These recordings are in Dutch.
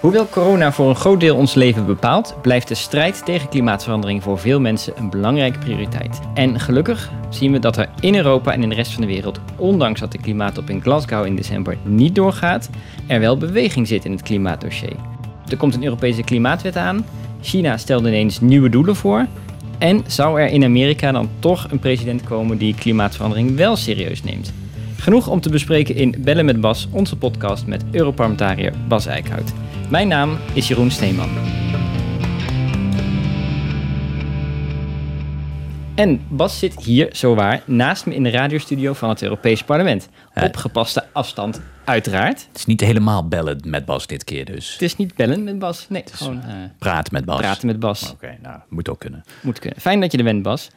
Hoewel corona voor een groot deel ons leven bepaalt, blijft de strijd tegen klimaatverandering voor veel mensen een belangrijke prioriteit. En gelukkig zien we dat er in Europa en in de rest van de wereld, ondanks dat de klimaatop in Glasgow in december niet doorgaat, er wel beweging zit in het klimaatdossier. Er komt een Europese klimaatwet aan, China stelde ineens nieuwe doelen voor en zou er in Amerika dan toch een president komen die klimaatverandering wel serieus neemt? Genoeg om te bespreken in Bellen met Bas, onze podcast met Europarlementariër Bas Eickhout. Mijn naam is Jeroen Steeman. En Bas zit hier, zowaar, naast me in de radiostudio van het Europees Parlement. Op gepaste afstand, uiteraard. Het is niet helemaal bellen met Bas dit keer dus. Het is niet bellen met Bas, nee, gewoon uh, praten met Bas. Praten met Bas. Oké, nou, moet ook kunnen. Moet kunnen. Fijn dat je er bent, Bas.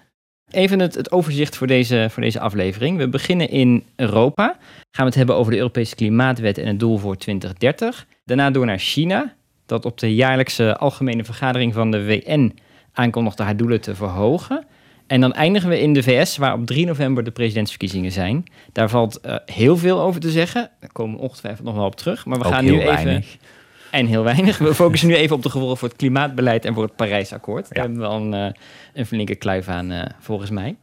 Even het, het, overzicht voor deze, voor deze aflevering. We beginnen in Europa. Gaan we het hebben over de Europese Klimaatwet en het doel voor 2030. Daarna door naar China, dat op de jaarlijkse algemene vergadering van de VN aankondigde haar doelen te verhogen. En dan eindigen we in de VS, waar op 3 november de presidentsverkiezingen zijn. Daar valt uh, heel veel over te zeggen. Daar komen we ongetwijfeld nog wel op terug. Maar we Ook gaan heel nu even. En heel weinig. We focussen nu even op de gevolgen voor het klimaatbeleid en voor het Parijsakkoord. Daar hebben we al een, uh, een flinke kluif aan, uh, volgens mij.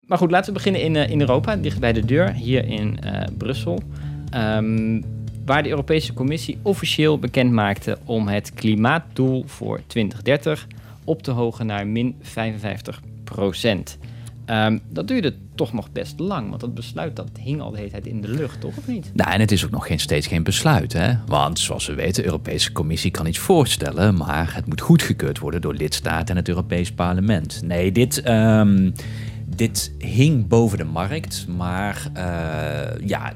Maar goed, laten we beginnen in, in Europa, dicht bij de deur, hier in Brussel. Um, waar de Europese Commissie officieel bekend maakte om het klimaatdoel voor 2030 op te hogen naar min 55 procent. Um, dat duurde toch nog best lang, want dat besluit dat hing al de hele tijd in de lucht, toch of niet? Nou, en het is ook nog geen, steeds geen besluit, hè? Want zoals we weten, de Europese Commissie kan iets voorstellen, maar het moet goedgekeurd worden door lidstaten en het Europees Parlement. Nee, dit. Um, dit hing boven de markt, maar uh, ja,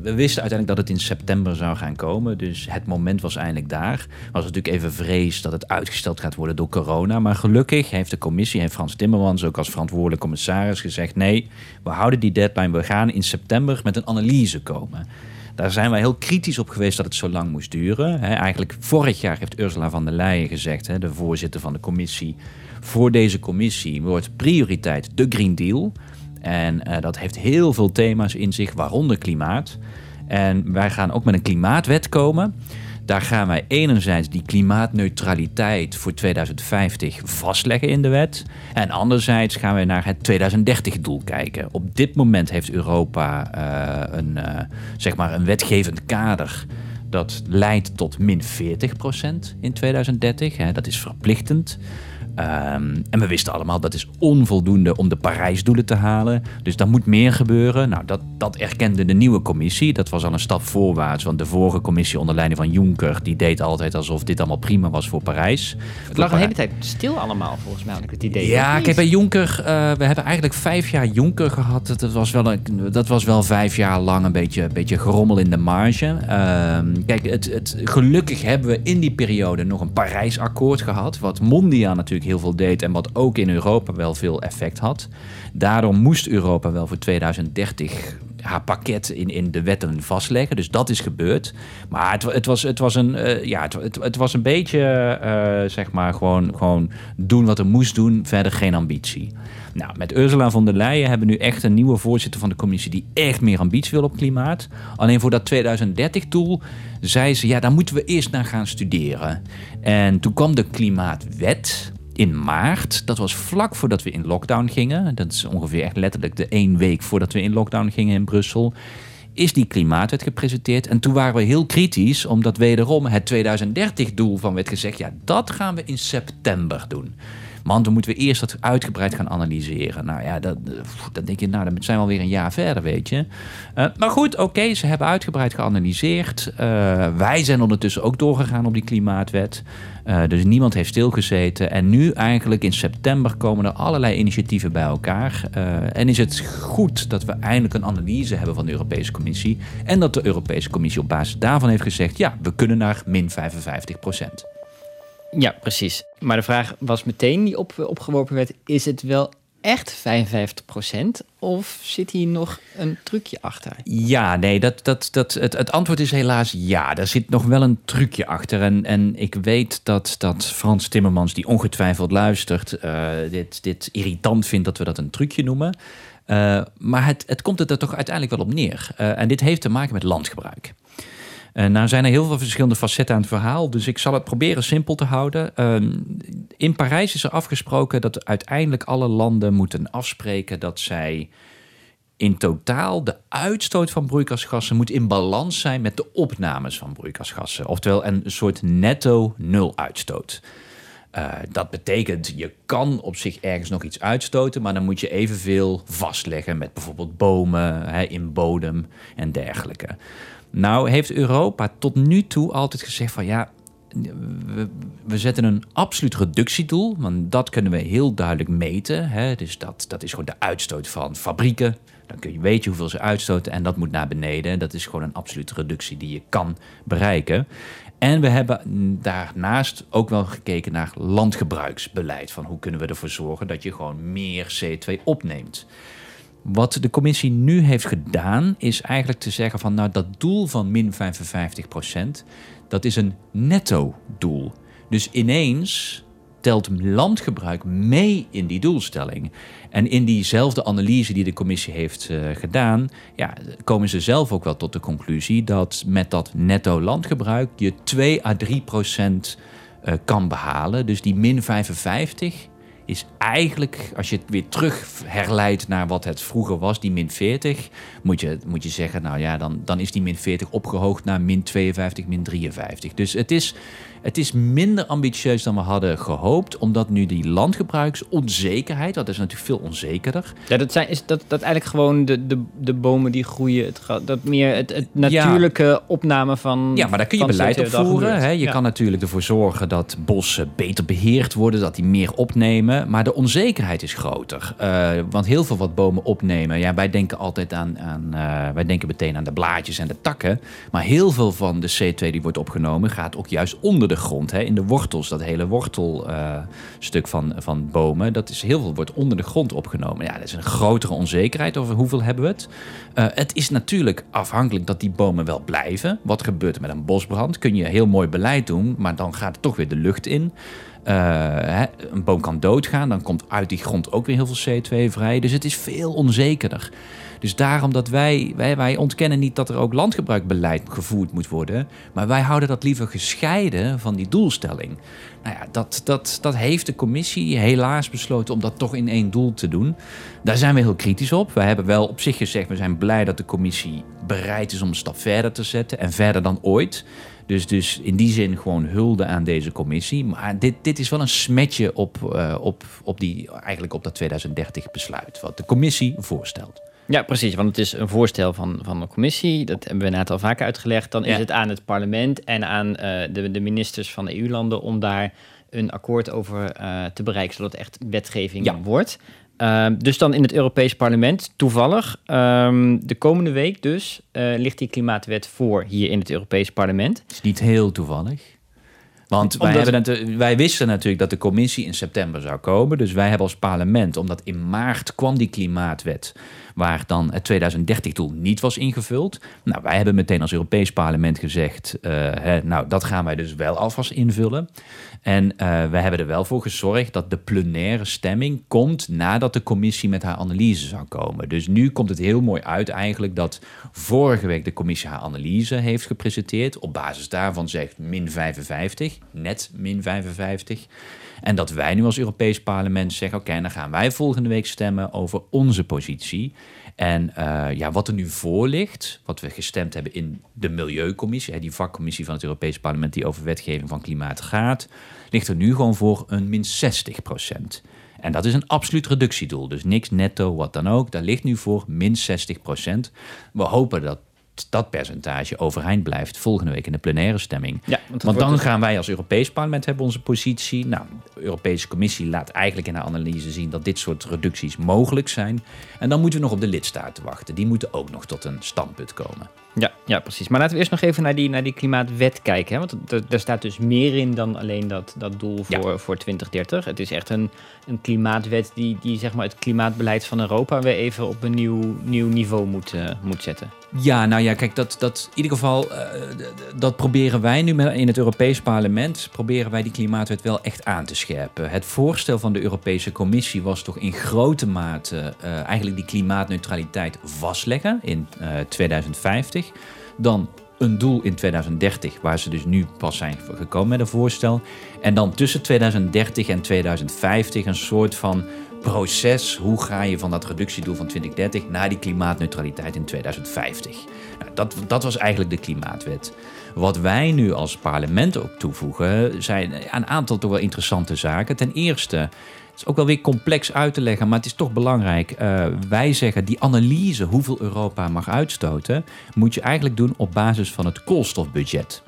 we wisten uiteindelijk dat het in september zou gaan komen. Dus het moment was eindelijk daar. Was natuurlijk even vrees dat het uitgesteld gaat worden door corona. Maar gelukkig heeft de commissie, heeft Frans Timmermans ook als verantwoordelijk commissaris gezegd: nee, we houden die deadline. We gaan in september met een analyse komen. Daar zijn wij heel kritisch op geweest dat het zo lang moest duren. Eigenlijk vorig jaar heeft Ursula van der Leyen gezegd, de voorzitter van de commissie, voor deze commissie wordt prioriteit de Green Deal. En uh, dat heeft heel veel thema's in zich, waaronder klimaat. En wij gaan ook met een klimaatwet komen. Daar gaan wij enerzijds die klimaatneutraliteit voor 2050 vastleggen in de wet. En anderzijds gaan we naar het 2030-doel kijken. Op dit moment heeft Europa uh, een, uh, zeg maar een wetgevend kader dat leidt tot min 40% in 2030. Hè, dat is verplichtend. Um, en we wisten allemaal dat is onvoldoende om de Parijsdoelen te halen. Dus daar moet meer gebeuren. Nou, dat, dat erkende de nieuwe commissie. Dat was al een stap voorwaarts. Want de vorige commissie onder leiding van Juncker... die deed altijd alsof dit allemaal prima was voor Parijs. Het lag een hele tijd stil allemaal, volgens mij, had ik het idee. Ja, kijk, bij Juncker... Uh, we hebben eigenlijk vijf jaar Juncker gehad. Dat was wel, een, dat was wel vijf jaar lang een beetje, een beetje gerommel in de marge. Uh, kijk, het, het, gelukkig hebben we in die periode nog een Parijsakkoord gehad... wat mondiaal natuurlijk heel veel deed en wat ook in Europa wel veel effect had. Daarom moest Europa wel voor 2030 haar pakket in, in de wetten vastleggen. Dus dat is gebeurd. Maar het, het, was, het, was, een, uh, ja, het, het, was een beetje, uh, zeg maar, gewoon, gewoon doen wat er moest doen. Verder geen ambitie. Nou, met Ursula von der Leyen hebben we nu echt een nieuwe voorzitter van de commissie... die echt meer ambitie wil op klimaat. Alleen voor dat 2030-doel zei ze... ja, daar moeten we eerst naar gaan studeren. En toen kwam de klimaatwet in maart. Dat was vlak voordat we in lockdown gingen. Dat is ongeveer echt letterlijk de één week voordat we in lockdown gingen in Brussel. Is die klimaatwet gepresenteerd. En toen waren we heel kritisch, omdat wederom het 2030-doel van werd gezegd: ja, dat gaan we in september doen. Want dan moeten we eerst dat uitgebreid gaan analyseren. Nou ja, dat, dan denk je, nou, dan zijn we alweer een jaar verder, weet je. Uh, maar goed, oké, ze hebben uitgebreid geanalyseerd. Uh, wij zijn ondertussen ook doorgegaan op die klimaatwet. Dus niemand heeft stilgezeten. En nu eigenlijk in september komen er allerlei initiatieven bij elkaar. en is het goed dat we eindelijk een analyse hebben van de Europese Commissie. En dat de Europese Commissie op basis daarvan heeft gezegd... ja, we kunnen naar min 55 procent. Ja, precies. Maar de vraag was meteen die op, opgeworpen werd: is het wel echt 55% of zit hier nog een trucje achter? Ja, nee, dat, dat, dat, het, het antwoord is helaas ja. Er zit nog wel een trucje achter. En, en ik weet dat, dat Frans Timmermans, die ongetwijfeld luistert, uh, dit, dit irritant vindt dat we dat een trucje noemen. Uh, maar het, het komt er toch uiteindelijk wel op neer. Uh, en dit heeft te maken met landgebruik. Uh, nou zijn er heel veel verschillende facetten aan het verhaal, dus ik zal het proberen simpel te houden. Ehm, in Parijs is er afgesproken dat uiteindelijk alle landen moeten afspreken dat zij in totaal de uitstoot van broeikasgassen moet in balans zijn met de opnames van broeikasgassen. Oftewel een soort netto nul uitstoot. Uh, dat betekent, je kan op zich ergens nog iets uitstoten, maar dan moet je evenveel vastleggen met bijvoorbeeld bomen hè, in bodem en dergelijke. Nou heeft Europa tot nu toe altijd gezegd van ja, we, we, zetten een absoluut reductiedoel, want dat kunnen we heel duidelijk meten. Hè? Dus dat, dat is gewoon de uitstoot van fabrieken. Dan kun je weten hoeveel ze uitstoten en dat moet naar beneden. Dat is gewoon een absolute reductie die je kan bereiken. En we hebben daarnaast ook wel gekeken naar landgebruiksbeleid. Van hoe kunnen we ervoor zorgen dat je gewoon meer CO2 opneemt. Wat de commissie nu heeft gedaan, is eigenlijk te zeggen van nou dat doel van min 55%, dat is een netto doel. Dus ineens telt landgebruik mee in die doelstelling. En in diezelfde analyse die de commissie heeft uh, gedaan, ja, komen ze zelf ook wel tot de conclusie dat met dat netto landgebruik je 2 à 3 procent uh, kan behalen. Dus die min 55 is eigenlijk, als je het weer terug herleidt naar wat het vroeger was, die min 40, moet je, moet je zeggen, nou ja, dan, dan is die min 40 opgehoogd naar min 52, min 53. Dus het is, het is minder ambitieus dan we hadden gehoopt, omdat nu die landgebruiksonzekerheid, dat is natuurlijk veel onzekerder. Ja, dat zijn is dat, dat eigenlijk gewoon de, de, de bomen die groeien, het, dat meer het, het natuurlijke opname van. Ja, maar daar kun je beleid op voeren. Hè? Je kan natuurlijk ervoor zorgen dat bossen beter beheerd worden, dat die meer opnemen. Maar de onzekerheid is groter. Uh, want heel veel wat bomen opnemen, ja, wij denken altijd aan, aan uh, wij denken meteen aan de blaadjes en de takken. Maar heel veel van de C2 die wordt opgenomen, gaat ook juist onder de grond, hè, in de wortels, dat hele wortelstuk uh, van, van bomen, dat is heel veel wordt onder de grond opgenomen. Ja, dat is een grotere onzekerheid over hoeveel hebben we het. Uh, het is natuurlijk afhankelijk dat die bomen wel blijven. Wat gebeurt er met een bosbrand? Kun je heel mooi beleid doen, maar dan gaat het toch weer de lucht in. Uh, hè, een boom kan doodgaan, dan komt uit die grond ook weer heel veel CO2 vrij. Dus het is veel onzekerder. Dus daarom dat wij, wij, wij ontkennen niet dat er ook landgebruikbeleid gevoerd moet worden. Maar wij houden dat liever gescheiden van die doelstelling. Nou ja, dat, dat, dat heeft de commissie helaas besloten om dat toch in één doel te doen. Daar zijn we heel kritisch op. We hebben wel op zich gezegd, we zijn blij dat de commissie bereid is om een stap verder te zetten. En verder dan ooit. Dus, dus in die zin gewoon hulde aan deze commissie. Maar dit, dit is wel een smetje op, uh, op, op, die, eigenlijk op dat 2030 besluit. Wat de commissie voorstelt. Ja, precies. Want het is een voorstel van, van de commissie. Dat hebben we net al vaker uitgelegd. Dan is het aan het parlement en aan uh, de, de ministers van de EU-landen om daar een akkoord over uh, te bereiken, zodat het echt wetgeving ja. wordt. Uh, dus dan in het Europees Parlement, toevallig, um, de komende week dus, uh, ligt die klimaatwet voor hier in het Europees Parlement. Het is niet heel toevallig. Want wij, hebben wij wisten natuurlijk dat de commissie in september zou komen. Dus wij hebben als parlement, omdat in maart kwam die klimaatwet waar dan het 2030-doel niet was ingevuld. Nou, wij hebben meteen als Europees Parlement gezegd, uh, hè, nou, dat gaan wij dus wel alvast invullen. En uh, wij hebben er wel voor gezorgd dat de plenaire stemming komt nadat de commissie met haar analyse zou komen. Dus nu komt het heel mooi uit eigenlijk dat vorige week de commissie haar analyse heeft gepresenteerd. Op basis daarvan zegt min 55, net min 55. En dat wij nu als Europees Parlement zeggen: oké, dan gaan wij volgende week stemmen over onze positie. En uh, ja, wat er nu voor ligt, wat we gestemd hebben in de Milieucommissie, die vakcommissie van het Europees Parlement die over wetgeving van klimaat gaat, ligt er nu gewoon voor een min 60 procent. En dat is een absoluut reductiedoel. Dus niks netto, wat dan ook. Daar ligt nu voor min 60 procent. We hopen dat dat percentage overeind blijft volgende week in de plenaire stemming. Ja, want, dan gaan wij als Europees Parlement hebben onze positie. Nou, de Europese Commissie laat eigenlijk in haar analyse zien dat dit soort reducties mogelijk zijn. En dan moeten we nog op de lidstaten wachten. Die moeten ook nog tot een standpunt komen. Ja, ja, precies. Maar laten we eerst nog even naar die, naar die klimaatwet kijken. Hè? Want er staat dus meer in dan alleen dat, dat doel voor, ja. voor 2030. Het is echt een, een klimaatwet die, die zeg maar het klimaatbeleid van Europa weer even op een nieuw, nieuw niveau moet, uh, moet zetten. Ja, nou ja, kijk, dat, dat in ieder geval, uh, dat proberen wij nu in het Europees Parlement, proberen wij die klimaatwet wel echt aan te scherpen. Het voorstel van de Europese Commissie was toch in grote mate uh, eigenlijk die klimaatneutraliteit vastleggen in 2050. Dan een doel in 2030, waar ze dus nu pas zijn gekomen met een voorstel. En dan tussen 2030 en 2050 een soort van proces. Hoe ga je van dat reductiedoel van 2030 naar die klimaatneutraliteit in 2050? Nou, dat, dat was eigenlijk de klimaatwet. Wat wij nu als parlement ook toevoegen, zijn een aantal toch wel interessante zaken. Ten eerste, het is ook wel weer complex uit te leggen, maar het is toch belangrijk. Uh, wij zeggen die analyse hoeveel Europa mag uitstoten, moet je eigenlijk doen op basis van het koolstofbudget.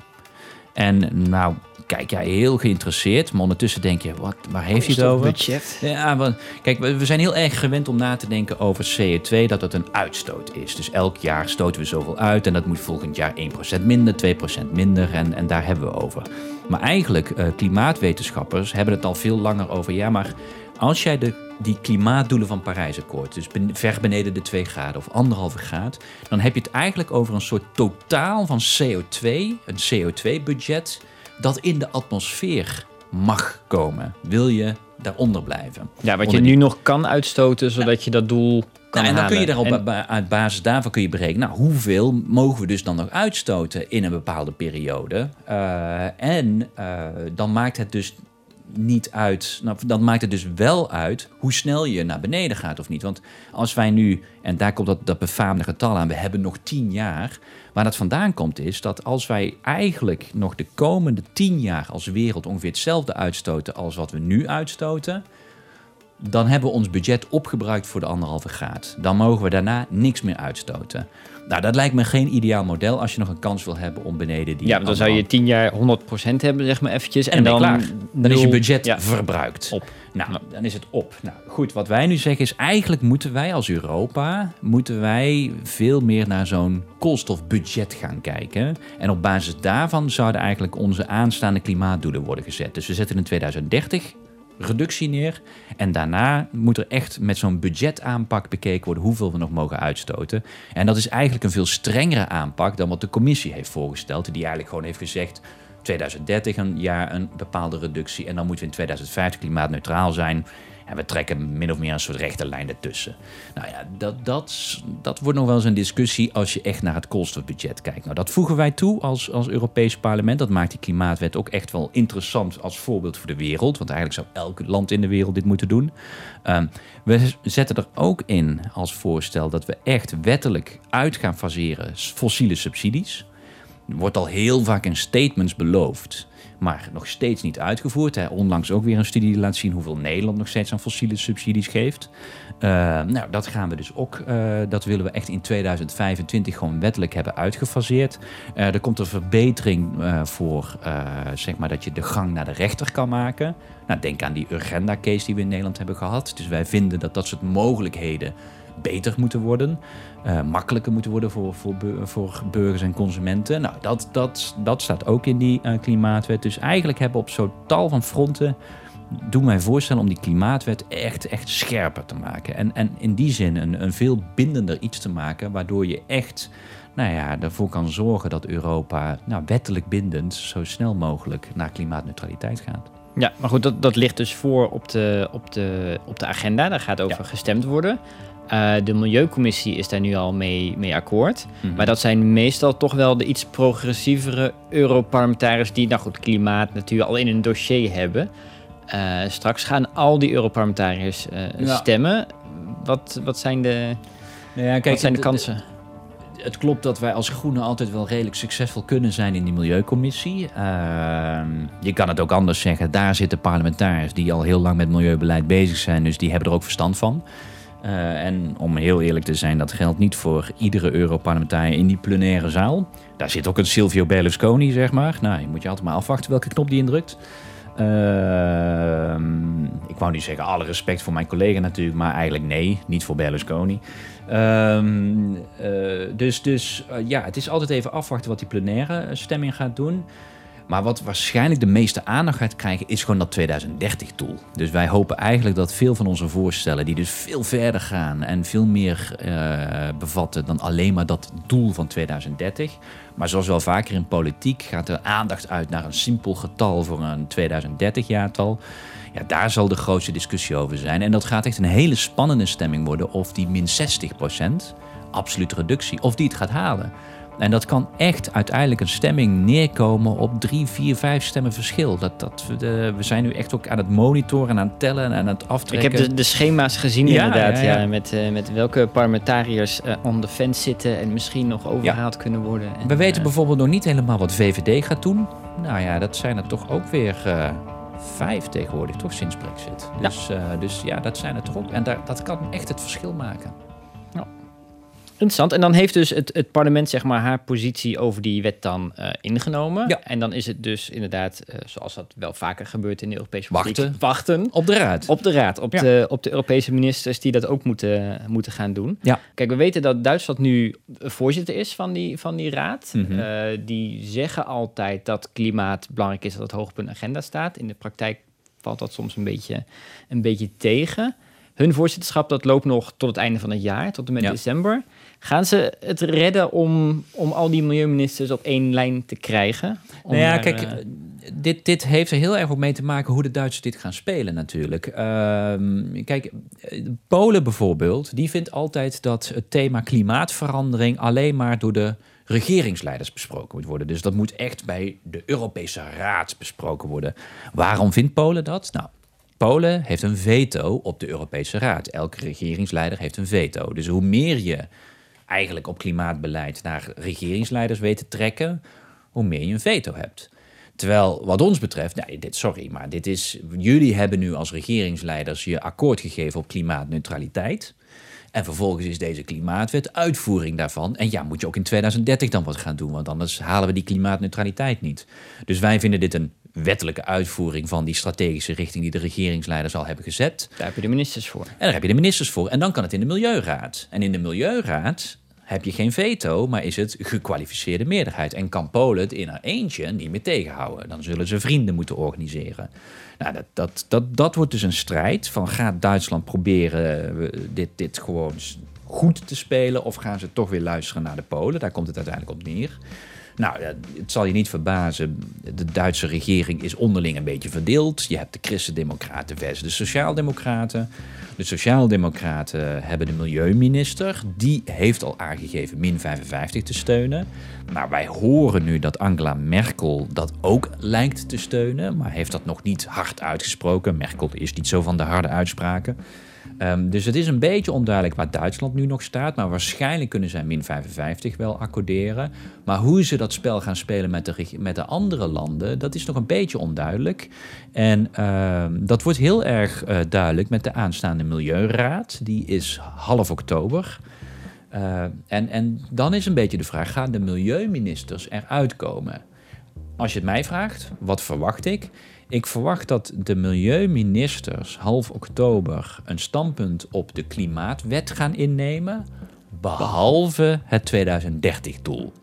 En nou, kijk jij heel geïnteresseerd, maar ondertussen denk je, wat, waar heeft hij het over? Budget. Ja, want kijk, we zijn heel erg gewend om na te denken over CO2, dat het een uitstoot is. Dus elk jaar stoten we zoveel uit en dat moet volgend jaar 1% minder, 2% minder en, en daar hebben we over. Maar eigenlijk, uh, klimaatwetenschappers hebben het al veel langer over, ja, maar als jij de, die klimaatdoelen van Parijsakkoord, dus ben, ver beneden de 2 graden of anderhalve graad, dan heb je het eigenlijk over een soort totaal van CO2, een CO2-budget dat in de atmosfeer mag komen. Wil je daaronder blijven? Ja, wat je nu nog kan uitstoten, zodat je dat doel kan nou, en dan kun je daarop, En- uit basis daarvan kun je berekenen, nou, hoeveel mogen we dus dan nog uitstoten in een bepaalde periode? Uh, en uh, dan maakt het dus niet uit, nou, dan maakt het dus wel uit hoe snel je naar beneden gaat of niet. Want als wij nu, en daar komt dat, dat befaamde getal aan, we hebben nog tien jaar. Waar dat vandaan komt is dat als wij eigenlijk nog de komende tien jaar als wereld ongeveer hetzelfde uitstoten als wat we nu uitstoten, dan hebben we ons budget opgebruikt voor de anderhalve graad. Dan mogen we daarna niks meer uitstoten. Nou, dat lijkt me geen ideaal model als je nog een kans wil hebben om beneden die. Ja, dan zou je tien jaar 100% hebben, zeg maar eventjes. En, en dan, dan is je budget ja. verbruikt. Op. Nou, dan is het op. Nou, goed, wat wij nu zeggen is eigenlijk moeten wij als Europa moeten wij veel meer naar zo'n koolstofbudget gaan kijken. En op basis daarvan zouden eigenlijk onze aanstaande klimaatdoelen worden gezet. Dus we zetten in 2030 reductie neer. En daarna moet er echt met zo'n budgetaanpak bekeken worden hoeveel we nog mogen uitstoten. En dat is eigenlijk een veel strengere aanpak dan wat de commissie heeft voorgesteld. Die eigenlijk gewoon heeft gezegd. 2030 een jaar een bepaalde reductie. En dan moeten we in 2050 klimaatneutraal zijn. En we trekken min of meer een soort rechte lijn ertussen. Nou ja, dat, dat, dat wordt nog wel eens een discussie als je echt naar het koolstofbudget kijkt. Nou, dat voegen wij toe als, als Europees parlement. Dat maakt die klimaatwet ook echt wel interessant als voorbeeld voor de wereld. Want eigenlijk zou elk land in de wereld dit moeten doen. Um, we zetten er ook in als voorstel dat we echt wettelijk uit gaan faseren fossiele subsidies. Wordt al heel vaak in statements beloofd maar nog steeds niet uitgevoerd. Hè. Onlangs ook weer een studie die laat zien hoeveel Nederland nog steeds aan fossiele subsidies geeft. Uh, nou, dat gaan we dus ook, uh, dat willen we echt in 2025 gewoon wettelijk hebben uitgefaseerd. Uh, er komt een verbetering voor, zeg maar, dat je de gang naar de rechter kan maken. Nou, denk aan die Urgenda-case die we in Nederland hebben gehad. Dus wij vinden dat dat soort mogelijkheden beter moeten worden. Uh, makkelijker moeten worden voor, voor, voor burgers en consumenten. Nou, dat, dat, dat staat ook in die uh, klimaatwet. Dus eigenlijk hebben we op zo'n tal van fronten doen wij voorstellen om die klimaatwet echt, echt scherper te maken. En, en in die zin een, een veel bindender iets te maken, waardoor je echt nou ja, ervoor kan zorgen dat Europa nou, wettelijk bindend zo snel mogelijk naar klimaatneutraliteit gaat. Ja, maar goed, dat, dat ligt dus voor op de, op de, op de agenda. Daar gaat over ja. gestemd worden. Uh, de Milieucommissie is daar nu al mee, mee akkoord. Mm -hmm. Maar dat zijn meestal toch wel de iets progressievere Europarlementariërs die, nou goed, klimaat natuurlijk al in een dossier hebben. Uh, straks gaan al die Europarlementariërs uh, ja. stemmen. Wat, wat zijn de, ja, kijk, wat zijn de kansen? Het, het klopt dat wij als Groenen altijd wel redelijk succesvol kunnen zijn in die Milieucommissie. Uh, je kan het ook anders zeggen. Daar zitten parlementariërs die al heel lang met milieubeleid bezig zijn. Dus die hebben er ook verstand van. Uh, en om heel eerlijk te zijn, dat geldt niet voor iedere Europarlementariër in die plenaire zaal. Daar zit ook een Silvio Berlusconi, zeg maar. Nou, je moet je altijd maar afwachten welke knop die indrukt. Uh, ik wou niet zeggen alle respect voor mijn collega natuurlijk, maar eigenlijk nee, niet voor Berlusconi. Uh, dus dus ja, het is altijd even afwachten wat die plenaire stemming gaat doen. Maar wat waarschijnlijk de meeste aandacht gaat krijgen, is gewoon dat 2030-doel. Dus wij hopen eigenlijk dat veel van onze voorstellen, die dus veel verder gaan en veel meer uh, bevatten dan alleen maar dat doel van 2030. Maar zoals wel vaker in politiek gaat er aandacht uit naar een simpel getal voor een 2030-jaartal. Ja, daar zal de grootste discussie over zijn. En dat gaat echt een hele spannende stemming worden of die min 60% absolute reductie, of die het gaat halen. En dat kan echt uiteindelijk een stemming neerkomen op drie, vier, vijf stemmen verschil. Dat, dat, we, de, we zijn nu echt ook aan het monitoren en aan het tellen en aan het aftrekken. Ik heb de, de schema's gezien Ja, inderdaad, ja, ja, ja. met, eh, met welke parlementariërs eh on the fence zitten en misschien nog overgehaald kunnen worden. En, We weten eh, bijvoorbeeld nog niet helemaal wat VVD gaat doen. Nou ja, dat zijn er toch ook weer eh, vijf tegenwoordig, toch sinds Brexit. Dus ja, dus, ja dat zijn er toch ook. En daar, dat kan echt het verschil maken. Interessant. En dan heeft dus het, het parlement zeg maar haar positie over die wet dan eh, ingenomen. Ja. En dan is het dus inderdaad, eh, zoals dat wel vaker gebeurt in de Europese Wachten. politiek, wachten Op de raad. op de raad, op, Ja. de, op de Europese ministers die dat ook moeten, moeten gaan doen. Ja. Kijk, we weten dat Duitsland nu voorzitter is van die, van die raad. Mhm. Eh, die zeggen altijd dat klimaat belangrijk is, dat het hoog op hun agenda staat. In de praktijk valt dat soms een beetje, een beetje tegen. Hun voorzitterschap dat loopt nog tot het einde van het jaar, tot en met Ja. december. Gaan ze het redden om, om al die milieuministers op één lijn te krijgen? Nou ja, daar, kijk, eh, dit, dit heeft er heel erg ook mee te maken hoe de Duitsers dit gaan spelen natuurlijk. Ehm, kijk, Polen bijvoorbeeld, die vindt altijd dat het thema klimaatverandering alleen maar door de regeringsleiders besproken moet worden. Dus dat moet echt bij de Europese Raad besproken worden. Waarom vindt Polen dat? Nou, Polen heeft een veto op de Europese Raad. Elke regeringsleider heeft een veto. Dus hoe meer je eigenlijk op klimaatbeleid naar regeringsleiders weet te trekken, hoe meer je een veto hebt. Terwijl wat ons betreft, nee, dit, sorry, maar dit is, jullie hebben nu als regeringsleiders je akkoord gegeven op klimaatneutraliteit. En vervolgens is deze klimaatwet uitvoering daarvan. En ja, moet je ook in 2030 dan wat gaan doen, want anders halen we die klimaatneutraliteit niet. Dus wij vinden dit een wettelijke uitvoering van die strategische richting die de regeringsleiders al hebben gezet. daar heb je de ministers voor. En daar heb je de ministers voor. En dan kan het in de Milieuraad. En in de Milieuraad heb je geen veto, maar is het gekwalificeerde meerderheid. En kan Polen het in haar eentje niet meer tegenhouden. Dan zullen ze vrienden moeten organiseren. Nou, dat, dat, dat, dat wordt dus een strijd van gaat Duitsland proberen eh, dit, dit gewoon goed te spelen... of gaan ze toch weer luisteren naar de Polen? Daar komt het uiteindelijk op neer. Nou, het zal je niet verbazen. De Duitse regering is onderling een beetje verdeeld. Je hebt de Christen-Democraten versus de Sociaaldemocraten. De Sociaaldemocraten hebben de Milieuminister. Die heeft al aangegeven min 55 te steunen. Maar wij horen nu dat Angela Merkel dat ook lijkt te steunen. Maar heeft dat nog niet hard uitgesproken. Merkel is niet zo van de harde uitspraken. Ehm, dus het is een beetje onduidelijk waar Duitsland nu nog staat. Maar waarschijnlijk kunnen zij min 55 wel accorderen. Maar hoe ze dat spel gaan spelen met de, met de andere landen, dat is nog een beetje onduidelijk. En ehm, dat wordt heel erg eh, duidelijk met de aanstaande Milieuraad. Die is half oktober. Eh, en, en dan is een beetje de vraag: gaan de milieuministers eruit komen? Als je het mij vraagt, wat verwacht ik? Ik verwacht dat de milieuministers half oktober een standpunt op de klimaatwet gaan innemen, behalve het 2030-doel.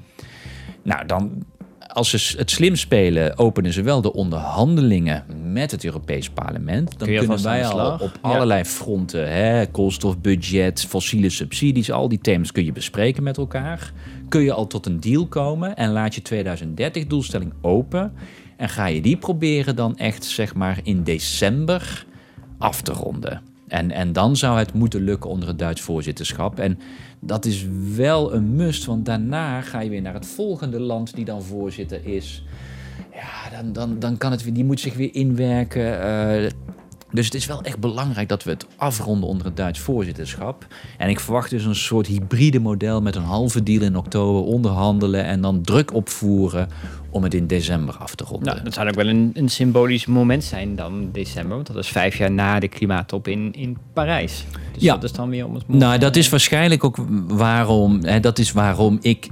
Nou, dan, als ze het slim spelen, openen ze wel de onderhandelingen met het Europees Parlement. Dan Kun kunnen wij al op Ja. allerlei fronten, hè, koolstofbudget, fossiele subsidies, al die thema's kun je bespreken met elkaar. Kun je al tot een deal komen en laat je 2030-doelstelling open. En ga je die proberen dan echt, zeg maar, in december af te ronden. En, en dan zou het moeten lukken onder het Duits voorzitterschap. En dat is wel een must, want daarna ga je weer naar het volgende land die dan voorzitter is. Ja, dan, dan, dan kan het weer, die moet zich weer inwerken. eh, dus het is wel echt belangrijk dat we het afronden onder het Duits voorzitterschap. En ik verwacht dus een soort hybride model met een halve deal in oktober onderhandelen en dan druk opvoeren om het in december af te ronden. Nou, dat zou ook wel een, een symbolisch moment zijn dan december. Want dat is vijf jaar na de klimaattop in, in Parijs. Dus Ja. dat is dan weer om het Nou, dat is waarschijnlijk ook waarom, hè, dat is waarom ik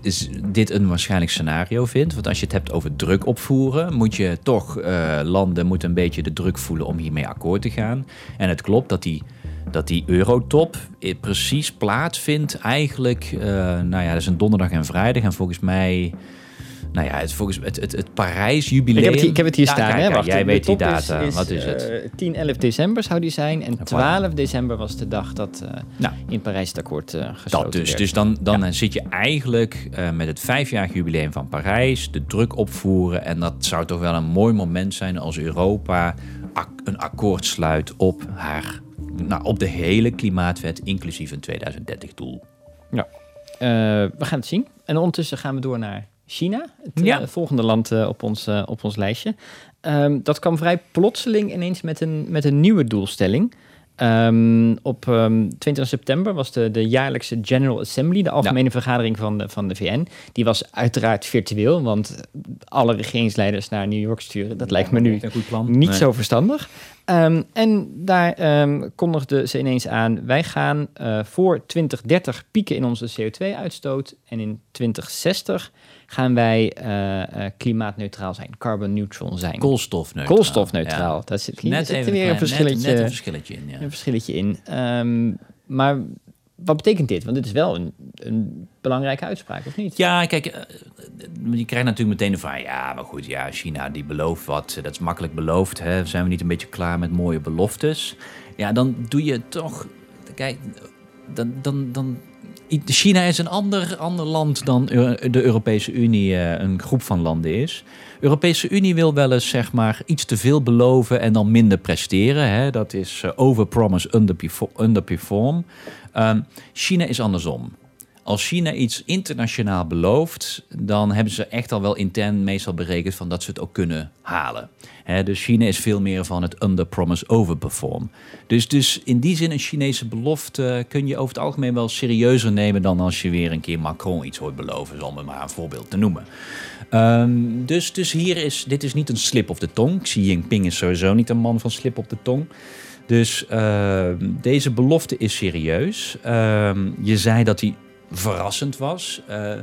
dit een waarschijnlijk scenario vind. Want als je het hebt over druk opvoeren, moet je toch, eh, landen moeten een beetje de druk voelen om hiermee akkoord te gaan. En het klopt dat die, dat die eurotop eh, precies plaatsvindt eigenlijk, eh, nou ja, dat is een donderdag en vrijdag. En volgens mij, nou ja, het, volgens het, het, het Parijs-jubileum. Ik heb het hier, ik heb het hier Ja, staan. hè? Wacht, jij weet die is- data. is, Wat is het? eh, 10, 11 december zou die zijn. En 12 december was de dag dat eh, Nou, in Parijs het akkoord eh gesloten Dat dus. werd. Dus dan, dan zit je eigenlijk eh, met het vijfjarig jubileum van Parijs, de druk opvoeren. En dat zou toch wel een mooi moment zijn als Europa ak- een akkoord sluit op, haar, nou, op de hele klimaatwet, inclusief een 2030-doel. Ja. we gaan het zien. En ondertussen gaan we door naar China, het Ja. volgende land eh, op, ons, eh, op ons lijstje. Ehm, dat kwam vrij plotseling ineens met een, met een nieuwe doelstelling. Ehm, op ehm 22 september was de, de jaarlijkse General Assembly, de algemene vergadering van de, van de VN. Die was uiteraard virtueel, want alle regeringsleiders naar New York sturen, dat lijkt me nu een goed plan. niet Nee. zo verstandig. Ehm, en daar ehm kondigden ze ineens aan: wij gaan eh, voor 2030 pieken in onze CO2-uitstoot. En in 2060 gaan wij eh, eh, klimaatneutraal zijn, carbon neutral zijn. Koolstofneutraal. Koolstofneutraal. Ja. Dat zit hier Net zit even weer een klein- net- verschilletje, Net, een verschilletje in, ja. een verschilletje in. Ehm, maar wat betekent dit? Want dit is wel een, een belangrijke uitspraak, of niet? Ja, kijk, eh, je krijgt natuurlijk meteen de vraag... ja, maar goed, ja, China die belooft wat. Dat is makkelijk beloofd. Hè. Zijn we niet een beetje klaar met mooie beloftes? Ja, dan doe je toch... Kijk, dan... dan, dan China is een ander, ander land dan de Europese Unie eh, een groep van landen is. De Europese Unie wil wel eens zeg maar, iets te veel beloven en dan minder presteren. Hè. Dat is eh, overpromise, underperfo- underperform. Ehm, China is andersom. Als China iets internationaal belooft, dan hebben ze echt al wel intern meestal berekend van dat ze het ook kunnen halen. Dus China is veel meer van het under-promise, overperform. Dus, dus in die zin, een Chinese belofte kun je over het algemeen wel serieuzer nemen dan als je weer een keer Macron iets hoort beloven, om het maar een voorbeeld te noemen. Ehm, dus, dus hier is, dit is niet een slip op de tong. Xi Jinping is sowieso niet een man van slip op de tong. Dus ehm, deze belofte is serieus. Ehm, je zei dat hij verrassend was. Eh,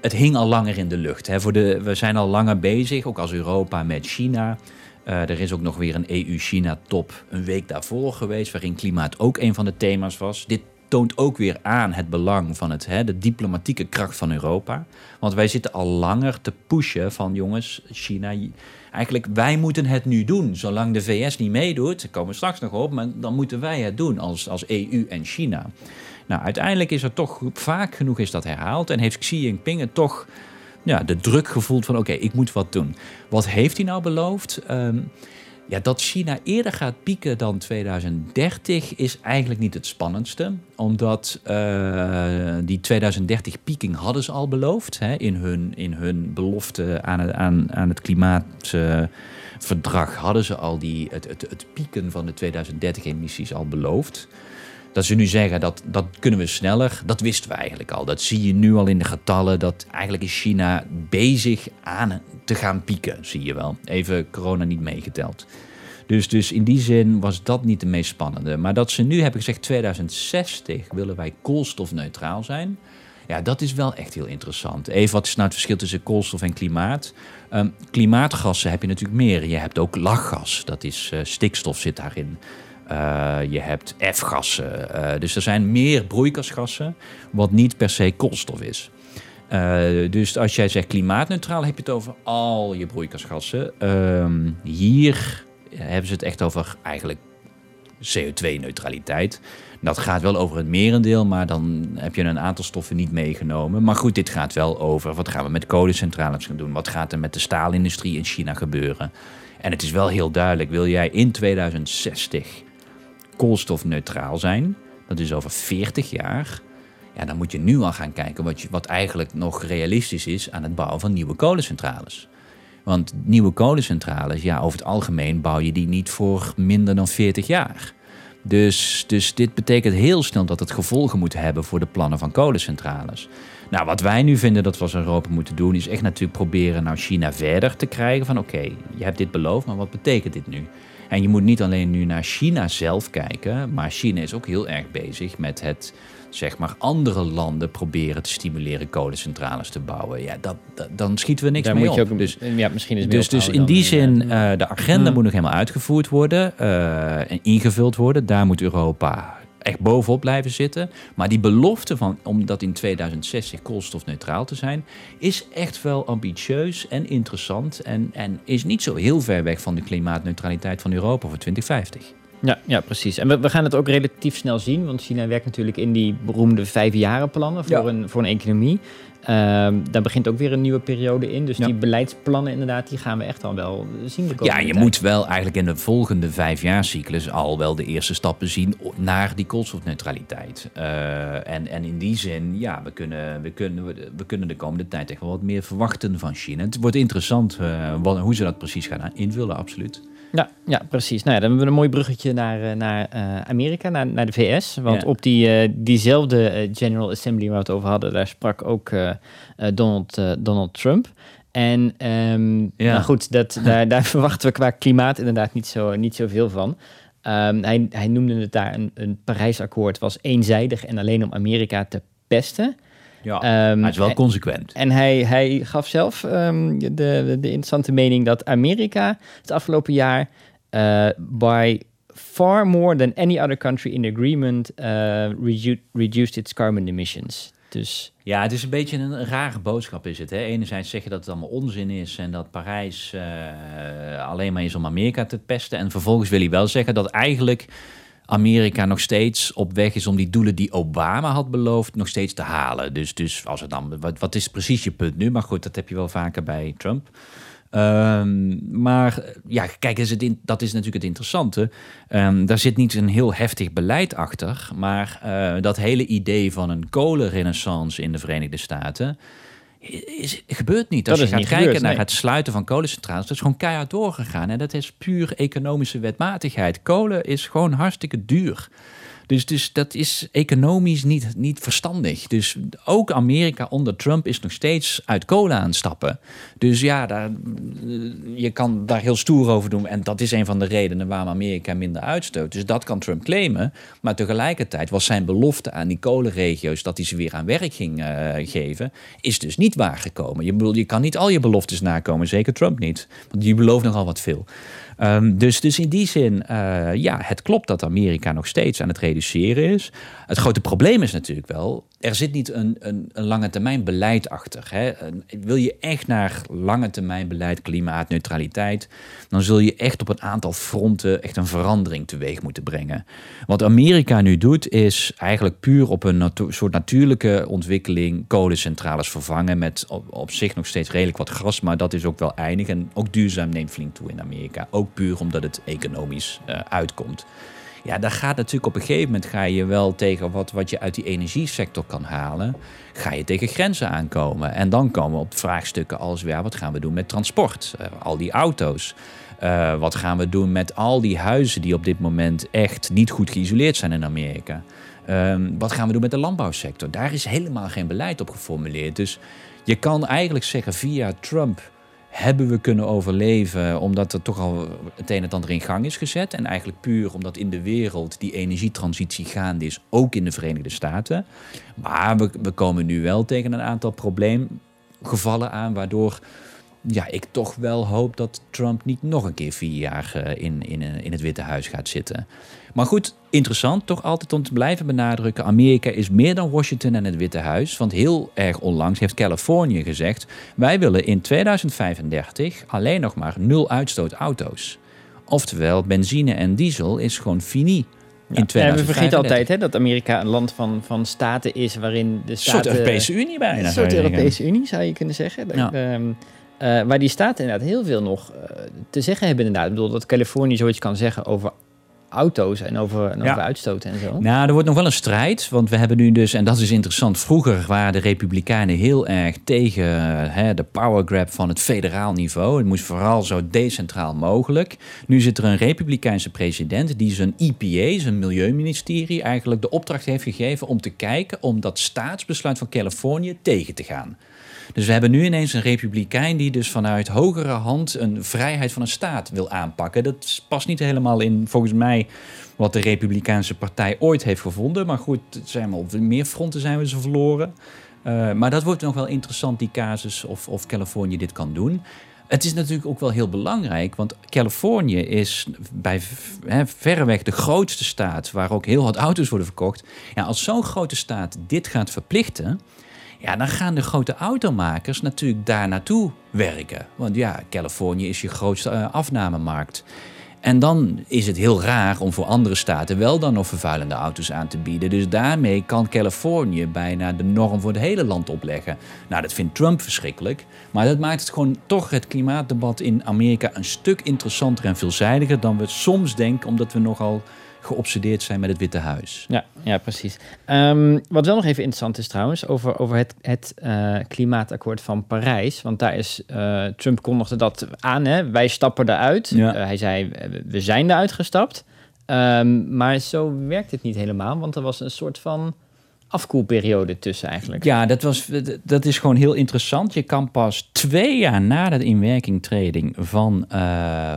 het hing al langer in de lucht. Hè. Voor de, we zijn al langer bezig, ook als Europa, met China. Eh, er is ook nog weer een EU-China-top een week daarvoor geweest, waarin klimaat ook een van de thema's was. Dit toont ook weer aan het belang van het, hè, de diplomatieke kracht van Europa. Want wij zitten al langer te pushen van jongens, China, eigenlijk wij moeten het nu doen. Zolang de VS niet meedoet, daar komen we straks nog op, maar dan moeten wij het doen als, als EU en China. Nou, uiteindelijk is er toch vaak genoeg is dat herhaald en heeft Xi Jinping het toch ja, de druk gevoeld van oké, ik moet wat doen. Wat heeft hij nou beloofd? Ehm, ja, dat China eerder gaat pieken dan 2030 is eigenlijk niet het spannendste. Omdat eh, die 2030 pieking hadden ze al beloofd. Hè, in, hun, in hun belofte aan het, aan, aan het klimaatverdrag hadden ze al die, het, het, het pieken van de 2030 emissies al beloofd. Dat ze nu zeggen dat dat kunnen we sneller, dat wisten we eigenlijk al. Dat zie je nu al in de getallen. Dat eigenlijk is China bezig aan te gaan pieken, zie je wel. Even corona niet meegeteld. Dus, dus in die zin was dat niet de meest spannende. Maar dat ze nu hebben gezegd 2060 willen wij koolstofneutraal zijn. Ja, dat is wel echt heel interessant. Even wat is nou het verschil tussen koolstof en klimaat? Ehm, klimaatgassen heb je natuurlijk meer. Je hebt ook lachgas, dat is eh, stikstof zit daarin. Uh, je hebt F-gassen. Uh, dus er zijn meer broeikasgassen, wat niet per se koolstof is. Uh, dus als jij zegt klimaatneutraal, heb je het over al je broeikasgassen. Uh, hier hebben ze het echt over eigenlijk CO2-neutraliteit. Dat gaat wel over het merendeel, maar dan heb je een aantal stoffen niet meegenomen. Maar goed, dit gaat wel over wat gaan we met kolencentrales gaan doen? Wat gaat er met de staalindustrie in China gebeuren? En het is wel heel duidelijk, wil jij in 2060 koolstofneutraal zijn, dat is over 40 jaar, ja, dan moet je nu al gaan kijken wat, je, wat eigenlijk nog realistisch is aan het bouwen van nieuwe kolencentrales. Want nieuwe kolencentrales, ja, over het algemeen bouw je die niet voor minder dan 40 jaar. Dus, dus dit betekent heel snel dat het gevolgen moet hebben voor de plannen van kolencentrales. Nou, wat wij nu vinden dat we als Europa moeten doen, is echt natuurlijk proberen nou China verder te krijgen van oké, je hebt dit beloofd, maar wat betekent dit nu? En je moet niet alleen nu naar China zelf kijken, maar China is ook heel erg bezig met het, zeg maar, andere landen proberen te stimuleren kolencentrales te bouwen. Ja, dat, dat dan schieten we niks Daar mee moet je op. ook, dus, ja, misschien is dus, dus in die zin, uh, de agenda moet nog helemaal uitgevoerd worden uh, en ingevuld worden. Daar moet Europa echt bovenop blijven zitten. Maar die belofte van om dat in 2060 koolstofneutraal te zijn, is echt wel ambitieus en interessant. En, en is niet zo heel ver weg van de klimaatneutraliteit van Europa voor 2050. Ja, ja, precies. En we, we gaan het ook relatief snel zien, want China werkt natuurlijk in die beroemde vijfjarenplannen voor, Ja. een, voor een economie. Ehm, daar begint ook weer een nieuwe periode in. Dus Ja. die beleidsplannen inderdaad, die gaan we echt al wel zien de komende Ja, je tijd. moet wel eigenlijk in de volgende vijfjaarscyclus al wel de eerste stappen zien naar die koolstofneutraliteit. Eh, en, en in die zin, ja, we kunnen, we, kunnen, we, kunnen de komende tijd echt wel wat meer verwachten van China. Het wordt interessant eh, wat, hoe ze dat precies gaan invullen, absoluut. Ja, ja, precies. Nou ja, dan hebben we een mooi bruggetje naar, eh, naar eh, Amerika, naar, naar de VS. Want Ja. op die, eh, diezelfde General Assembly waar we het over hadden, daar sprak ook Donald, Donald Trump. En ehm, Ja. nou goed, dat, daar, daar verwachten we qua klimaat inderdaad niet, zo, niet zoveel van. Ehm, hij, hij noemde het daar een, een Parijsakkoord, was eenzijdig en alleen om Amerika te pesten. Ja, hij is wel en- consequent. en hij, hij gaf zelf ehm, de, de, interessante mening dat Amerika het afgelopen jaar eh, by far more than any other country in the agreement eh, redu- reduced its carbon emissions. Dus Ja, het is een beetje een rare boodschap is het. Hè? Enerzijds zeggen dat het allemaal onzin is en dat Parijs eh, alleen maar is om Amerika te pesten. En vervolgens wil hij wel zeggen dat eigenlijk Amerika nog steeds op weg is om die doelen die Obama had beloofd nog steeds te halen. Dus, dus als het dan, wat, wat is precies je punt nu? Maar goed, dat heb je wel vaker bij Trump. Ehm, maar ja, kijk, is het in, dat is natuurlijk het interessante. Ehm, daar zit niet een heel heftig beleid achter. Maar eh, dat hele idee van een kolenrenaissance in de Verenigde Staten. Is, gebeurt niet. Als Dat je gaat kijken gebeurd, naar nee. het sluiten van kolencentrales, dat is gewoon keihard doorgegaan. En dat is puur economische wetmatigheid. Kolen is gewoon hartstikke duur. Dus, dus dat is economisch niet, niet verstandig. Dus ook Amerika onder Trump is nog steeds uit kolen aan stappen. Dus ja, daar, eh, je kan daar heel stoer over doen. En dat is een van de redenen waarom Amerika minder uitstoot. Dus dat kan Trump claimen. Maar tegelijkertijd was zijn belofte aan die kolenregio's... dat hij ze weer aan werk ging eh, geven, is dus niet waargekomen. Je, je kan niet al je beloftes nakomen, zeker Trump niet. Want die belooft nogal wat veel. Ehm, dus, dus in die zin, eh, ja, het klopt dat Amerika nog steeds aan het reduceren is. Het grote probleem is natuurlijk wel, er zit niet een, een, een lange termijn beleid achter. Hè. Wil je echt naar lange termijn beleid, klimaatneutraliteit, dan zul je echt op een aantal fronten echt een verandering teweeg moeten brengen. Wat Amerika nu doet, is eigenlijk puur op een soort natuurlijke ontwikkeling kolencentrales vervangen met op, op zich nog steeds redelijk wat gras, maar dat is ook wel eindig. En ook duurzaam neemt flink toe in Amerika. Ook puur omdat het economisch eh, uitkomt. Ja, daar gaat natuurlijk op een gegeven moment ga je wel tegen wat, wat je uit die energiesector kan halen, ga je tegen grenzen aankomen. En dan komen we op vraagstukken als, ja, wat gaan we doen met transport? Eh, al die auto's. Eh, wat gaan we doen met al die huizen die op dit moment echt niet goed geïsoleerd zijn in Amerika? Ehm, wat gaan we doen met de landbouwsector? Daar is helemaal geen beleid op geformuleerd. Dus je kan eigenlijk zeggen, via Trump hebben we kunnen overleven omdat er toch al het een en ander in gang is gezet. En eigenlijk puur omdat in de wereld die energietransitie gaande is, ook in de Verenigde Staten. Maar we, we komen nu wel tegen een aantal probleemgevallen aan, waardoor ja, ik toch wel hoop dat Trump niet nog een keer vier jaar eh, in, in, eh, in het Witte Huis gaat zitten. Maar goed, interessant toch altijd om te blijven benadrukken. Amerika is meer dan Washington en het Witte Huis. Want heel erg onlangs heeft Californië gezegd... wij willen in 2035 alleen nog maar nul uitstoot auto's. Oftewel, benzine en diesel is gewoon fini in Ja, 2035. we vergeten altijd hè, dat Amerika een land van, van staten is waarin de Een staten... soort Europese Unie bijna. Een soort. Europese Unie zou je kunnen zeggen. Ja. Ehm, eh, waar die staten inderdaad heel veel nog eh, te zeggen hebben inderdaad. Ik bedoel dat Californië zoiets kan zeggen over auto's en over, en Ja. over uitstoten en zo. Nou, er wordt nog wel een strijd, want we hebben nu dus, en dat is interessant, vroeger waren de Republikeinen heel erg tegen hè, de power grab van het federaal niveau. Het moest vooral zo decentraal mogelijk. Nu zit er een Republikeinse president die zijn EPA, zijn milieuministerie, eigenlijk de opdracht heeft gegeven om te kijken om dat staatsbesluit van Californië tegen te gaan. Dus we hebben nu ineens een republikein die dus vanuit hogere hand een vrijheid van een staat wil aanpakken. Dat past niet helemaal in, volgens mij, wat de Republikeinse partij ooit heeft gevonden. Maar goed, het zijn meer fronten zijn we ze verloren. Eh, maar dat wordt nog wel interessant, die casus, of, of Californië dit kan doen. Het is natuurlijk ook wel heel belangrijk, want Californië is bij hè, verreweg de grootste staat waar ook heel wat auto's worden verkocht. Ja, als zo'n grote staat dit gaat verplichten, ja, dan gaan de grote automakers natuurlijk daar naartoe werken. Want ja, Californië is je grootste eh, afnamemarkt. En dan is het heel raar om voor andere staten wel dan nog vervuilende auto's aan te bieden. Dus daarmee kan Californië bijna de norm voor het hele land opleggen. Nou, dat vindt Trump verschrikkelijk. Maar dat maakt het gewoon toch het klimaatdebat in Amerika een stuk interessanter en veelzijdiger dan we soms denken, omdat we nogal geobsedeerd zijn met het Witte Huis. Ja, ja precies. Ehm, wat wel nog even interessant is trouwens, over, over het, het uh, klimaatakkoord van Parijs. Want daar is, uh, Trump kondigde dat aan, hè? wij stappen eruit. Ja. Uh, hij zei, we zijn eruit gestapt. Um, maar zo werkt het niet helemaal, want er was een soort van afkoelperiode tussen eigenlijk. Ja, dat, was, dat is gewoon heel interessant. Je kan pas twee jaar na de inwerkingtreding van,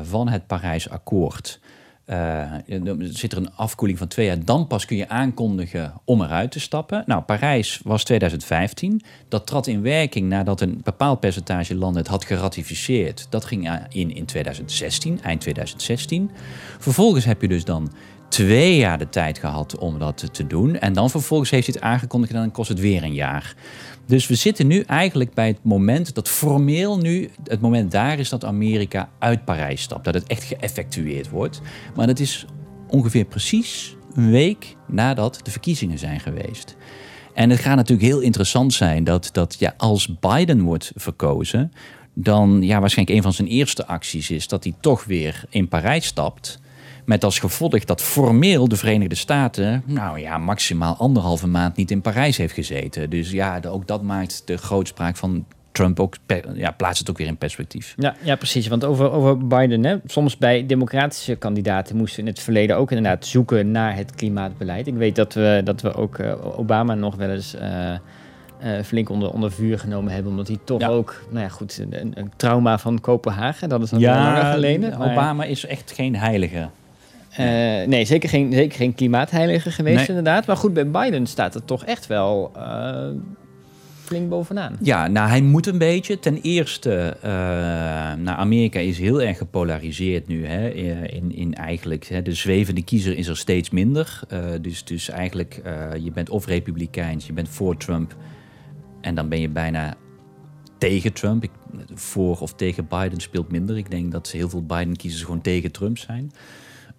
van het Parijsakkoord uh, zit er een afkoeling van twee jaar. Dan pas kun je aankondigen om eruit te stappen. Nou, Parijs was 2015. Dat trad in werking nadat een bepaald percentage landen het had geratificeerd. Dat ging in in 2016, eind 2016. Vervolgens heb je dus dan twee jaar de tijd gehad om dat te doen. En dan vervolgens heeft hij het aangekondigd en dan kost het weer een jaar. Dus we zitten nu eigenlijk bij het moment dat formeel nu het moment daar is dat Amerika uit Parijs stapt. Dat het echt geëffectueerd wordt. Maar dat is ongeveer precies een week nadat de verkiezingen zijn geweest. En het gaat natuurlijk heel interessant zijn dat, dat ja, als Biden wordt verkozen, dan ja, waarschijnlijk een van zijn eerste acties is dat hij toch weer in Parijs stapt. Met als gevolg dat formeel de Verenigde Staten, nou ja, maximaal anderhalve maand niet in Parijs heeft gezeten. Dus ja, ook dat maakt de grootspraak van Trump ook, ja, plaatst het ook weer in perspectief. Ja, ja precies. Want over, over Biden, hè, soms bij democratische kandidaten moesten we in het verleden ook inderdaad zoeken naar het klimaatbeleid. Ik weet dat we, dat we ook uh, Obama nog wel eens. Uh, uh, flink onder, onder vuur genomen hebben. Omdat hij toch ook, nou ja, goed, een, een, trauma van Kopenhagen. Dat is al ja, langer geleden. Obama is echt geen heilige. Uh, nee, zeker geen, zeker geen klimaatheilige geweest nee. inderdaad. Maar goed, bij Biden staat het toch echt wel uh, flink bovenaan. Ja, nou hij moet een beetje. Ten eerste, uh, nou, Amerika is heel erg gepolariseerd nu. Hè, in, in eigenlijk, hè, de zwevende kiezer is er steeds minder. dus, dus eigenlijk, je bent of republikeins, je bent voor Trump. En dan ben je bijna tegen Trump. Ik, voor of tegen Biden speelt minder. Ik denk dat heel veel Biden-kiezers gewoon tegen Trump zijn.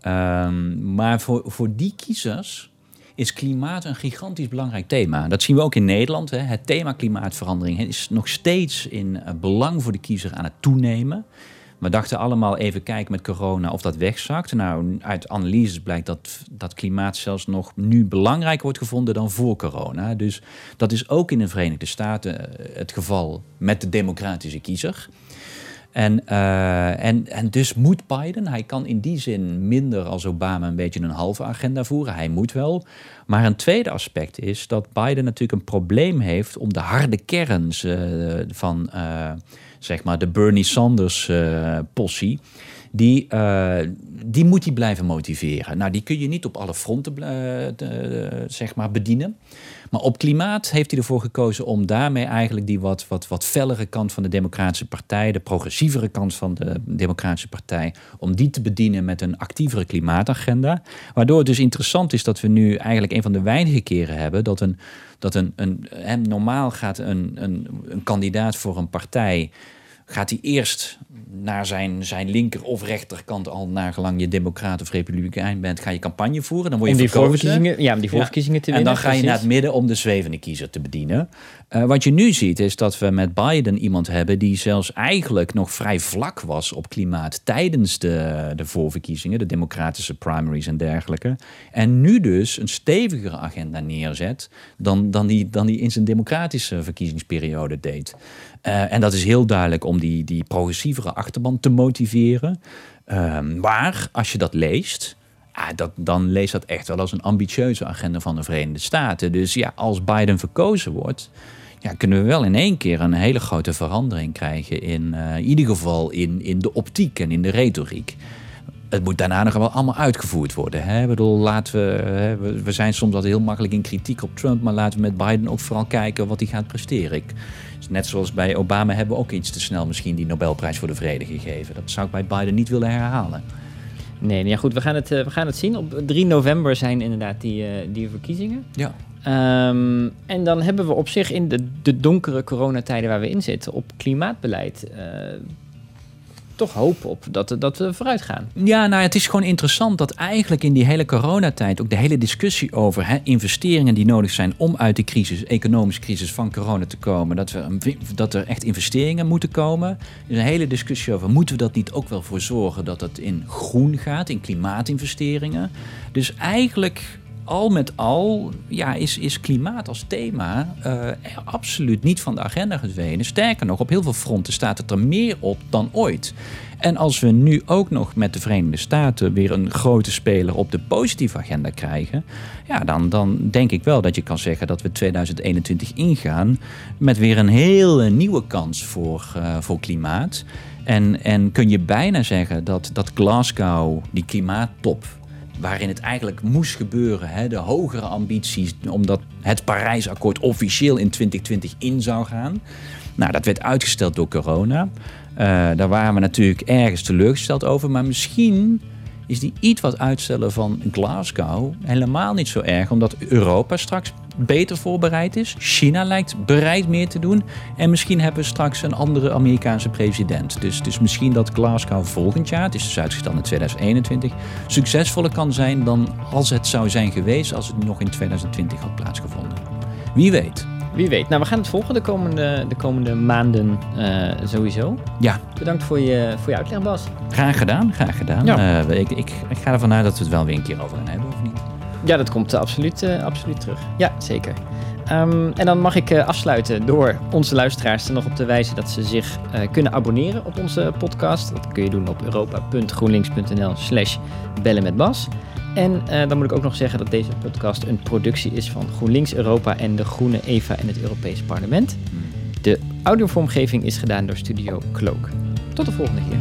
Um, maar voor, voor die kiezers is klimaat een gigantisch belangrijk thema. Dat zien we ook in Nederland. Hè. Het thema klimaatverandering is nog steeds in uh, belang voor de kiezer aan het toenemen. We dachten allemaal even kijken met corona of dat wegzakt. Nou, uit analyses blijkt dat, dat klimaat zelfs nog nu belangrijker wordt gevonden dan voor corona. Dus dat is ook in de Verenigde Staten eh, het geval met de democratische kiezer. En, uh, en, en dus moet Biden, hij kan in die zin minder als Obama een beetje een halve agenda voeren. Hij moet wel. Maar een tweede aspect is dat Biden natuurlijk een probleem heeft om de harde kern uh, van uh, zeg maar de Bernie Sanders possie die, die moet hij blijven motiveren. Nou, die kun je niet op alle fronten zeg maar bedienen. Maar op klimaat heeft hij ervoor gekozen om daarmee eigenlijk die wat, wat, wat fellere kant van de Democratische Partij, de progressievere kant van de Democratische Partij, om die te bedienen met een actievere klimaatagenda. Waardoor het dus interessant is dat we nu eigenlijk een van de weinige keren hebben dat een, dat een, een, een normaal gaat een, een, een kandidaat voor een partij gaat hij eerst naar zijn, zijn linker of rechterkant, al nagelang je democrat of republikein bent, ga je campagne voeren. Dan word je om die voorverkiezingen, ja, om die voorverkiezingen te winnen. En dan ga je naar het midden om de zwevende kiezer te bedienen. Uh, wat je nu ziet is dat we met Biden iemand hebben die zelfs eigenlijk nog vrij vlak was op klimaat tijdens de, de voorverkiezingen, de democratische primaries en dergelijke. En nu dus een stevigere agenda neerzet dan, dan, die, dan die in zijn democratische verkiezingsperiode deed. Uh, en dat is heel duidelijk om die, die progressievere te motiveren. Uh, maar als je dat leest, ah, dat, dan leest dat echt wel als een ambitieuze agenda van de Verenigde Staten. Dus ja, als Biden verkozen wordt, ja, kunnen we wel in één keer een hele grote verandering krijgen. In, uh, in ieder geval in, in de optiek en in de retoriek het moet daarna nog wel allemaal uitgevoerd worden. Hè? Ik bedoel, laten we, hè, we zijn soms altijd heel makkelijk in kritiek op Trump, maar laten we met Biden ook vooral kijken wat hij gaat presteren. Ik, net zoals bij Obama hebben we ook iets te snel misschien die Nobelprijs voor de Vrede gegeven. Dat zou ik bij Biden niet willen herhalen. Nee, ja goed, we gaan, het, eh, we gaan het zien. Op 3 november zijn inderdaad die, uh, die verkiezingen. Ja. Um, en dan hebben we op zich in de, de donkere coronatijden waar we in zitten, op klimaatbeleid, uh, toch hoop op dat, dat we vooruit gaan. Ja, nou, het is gewoon interessant dat eigenlijk in die hele coronatijd ook de hele discussie over hè, investeringen die nodig zijn om uit de crisis, economische crisis van corona te komen, dat, we, dat er echt investeringen moeten komen. Er is een hele discussie over, moeten we dat niet ook wel voor zorgen dat het in groen gaat, in klimaatinvesteringen. Dus eigenlijk al met al ja, is, is klimaat als thema uh, absoluut niet van de agenda verdwenen. Sterker nog, op heel veel fronten staat het er meer op dan ooit. En als we nu ook nog met de Verenigde Staten weer een grote speler op de positieve agenda krijgen, ja, dan, dan denk ik wel dat je kan zeggen dat we 2021 ingaan met weer een heel nieuwe kans voor, uh, voor klimaat. En, en kun je bijna zeggen dat, dat Glasgow, die klimaattop waarin het eigenlijk moest gebeuren. Hè, de hogere ambities, omdat het Parijsakkoord officieel in 2020 in zou gaan. Nou, dat werd uitgesteld door corona. Uh, daar waren we natuurlijk ergens teleurgesteld over. Maar misschien is die iets wat uitstellen van Glasgow helemaal niet zo erg. Omdat Europa straks beter voorbereid is. China lijkt bereid meer te doen. En misschien hebben we straks een andere Amerikaanse president. Dus, dus misschien dat Glasgow volgend jaar, het is dus uitgesteld in 2021, succesvoller kan zijn dan als het zou zijn geweest als het nog in 2020 had plaatsgevonden. Wie weet. Wie weet. Nou, we gaan het volgen de komende, de komende maanden uh, sowieso. Ja. Bedankt voor je, voor je uitleg, Bas. Graag gedaan, graag gedaan. Ja. Uh, ik, ik, ik, ga ervan uit dat we het wel weer een keer over gaan hebben? Ja, dat komt uh, absoluut, absoluut terug. Ja, zeker. Um, en dan mag ik afsluiten door onze luisteraars er nog op te wijzen dat ze zich kunnen abonneren op onze podcast. Dat kun je doen op europa.groenlinks.nl slash bellen met Bas. En dan moet ik ook nog zeggen dat deze podcast een productie is van GroenLinks Europa en de Groene Eva en het Europees Parlement. De audiovormgeving is gedaan door Studio Cloak. Tot de volgende keer.